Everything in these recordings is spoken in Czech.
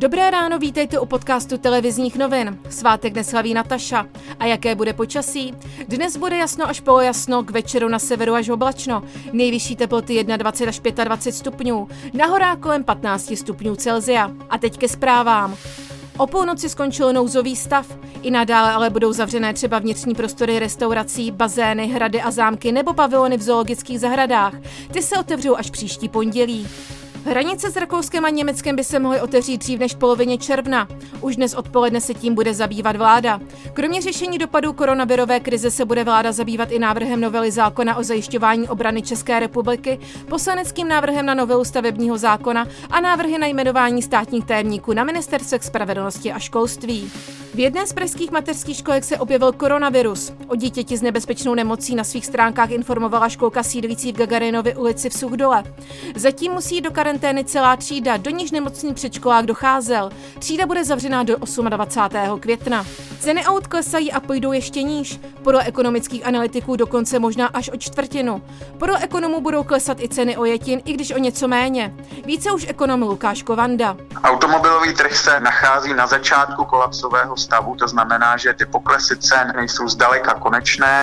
Dobré ráno, vítejte u podcastu televizních novin. Svátek neslaví Nataša. A jaké bude počasí? Dnes bude jasno až polojasno, k večeru na severu až oblačno. Nejvyšší teploty 21 až 25 stupňů, na horách kolem 15 stupňů Celzia. A teď ke zprávám. O půlnoci skončil nouzový stav. I nadále ale budou zavřené třeba vnitřní prostory restaurací, bazény, hrady a zámky nebo pavilony v zoologických zahradách. Ty se otevřou až příští pondělí. Hranice s Rakouskem a Německem by se mohly otevřít dřív než v polovině června. Už dnes odpoledne se tím bude zabývat vláda. Kromě řešení dopadů koronavirové krize se bude vláda zabývat i návrhem novely zákona o zajišťování obrany České republiky, poslaneckým návrhem na novelu stavebního zákona a návrhy na jmenování státních tajemníků na ministerstvech spravedlnosti a školství. V jedné z pražských mateřských školek se objevil koronavirus. O dítěti s nebezpečnou nemocí na svých stránkách informovala školka sídlící v Gagarinově ulici v Suchdole. Zatím musí do karantény celá třída, do níž nemocný předškolák docházel. Třída bude zavřená do 28. května. Ceny aut klesají a půjdou ještě níž. Podle ekonomických analytiků dokonce možná až o čtvrtinu. Podle ekonomů budou klesat i ceny ojetin, i když o něco méně. Více už ekonom Lukáš Kovanda. Automobilový trh se nachází na začátku kolapsového stavu, to znamená, že ty poklesy cen nejsou zdaleka konečné.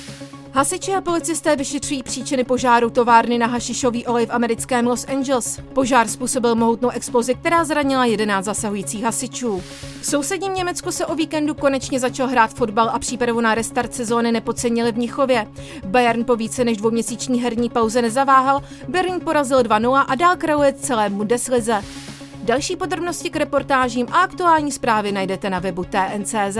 Hasiči a policisté vyšetřují příčiny požáru továrny na hašišový olej v americkém Los Angeles. Požár způsobil mohutnou explozi, která zranila 11 zasahujících hasičů. V sousedním Německu se o víkendu konečně začal hrát fotbal a přípravu na restart sezóny nepodcenili v Mnichově. Bayern po více než dvouměsíční herní pauze nezaváhal, Berlín porazil 2-0 a dál kraluje celé Bundeslize. Další podrobnosti k reportážím a aktuální zprávy najdete na webu TNCZ.